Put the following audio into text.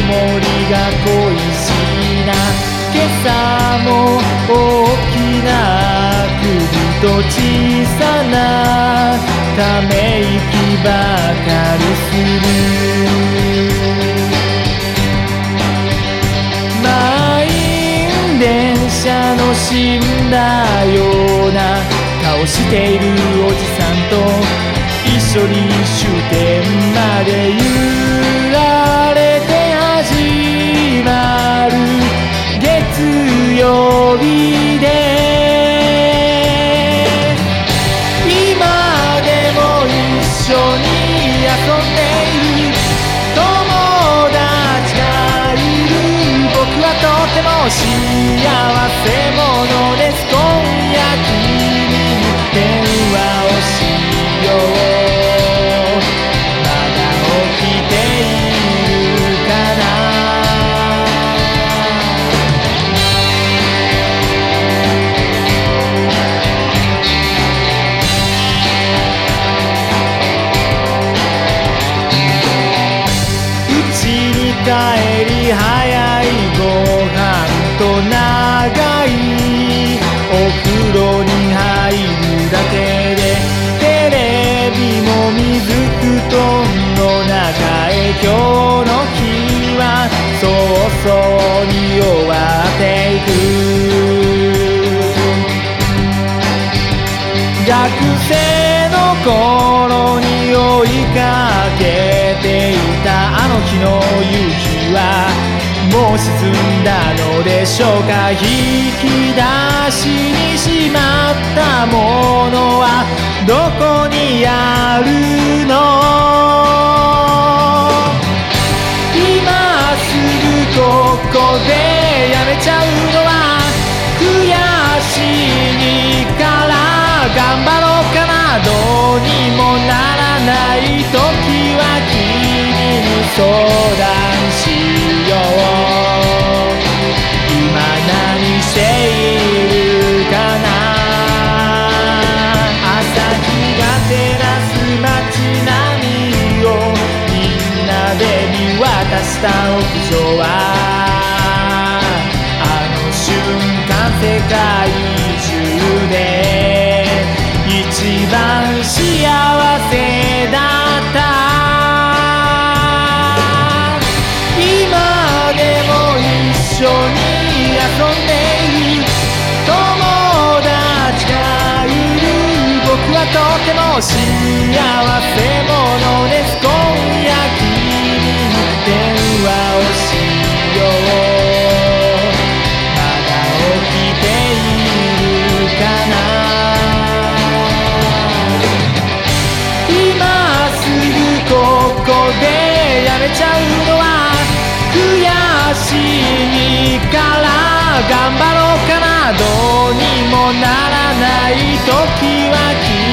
りが恋しいな。今朝も大きな首と小さなため息ばかりする。満員電車の死んだような顔しているおじさんと一緒に終点まで行く。帰り早いご飯と長いお風呂に入るだけでテレビも水布団の中へ今日の日は早々に終わっていく。学生もう沈んだのでしょうか。引き出しにしまったものはどこにあるの？今すぐここでやめちゃうのは悔しいから頑張ろうかな。どうにもならない時は君に相談しとても幸せ者です今夜君に電話をしようまだ起きているかな今すぐここでやめちゃうのは悔しいから頑張ろうかなどうにもならない時は君